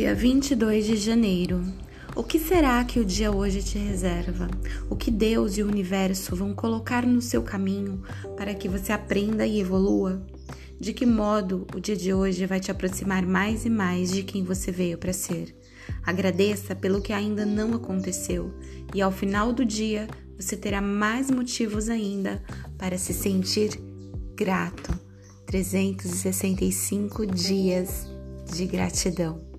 Dia 22 de janeiro. O que será que o dia hoje te reserva? O que Deus e o universo vão colocar no seu caminho para que você aprenda e evolua? De que modo o dia de hoje vai te aproximar mais e mais de quem você veio para ser? Agradeça pelo que ainda não aconteceu e ao final do dia você terá mais motivos ainda para se sentir grato. 365 dias de gratidão.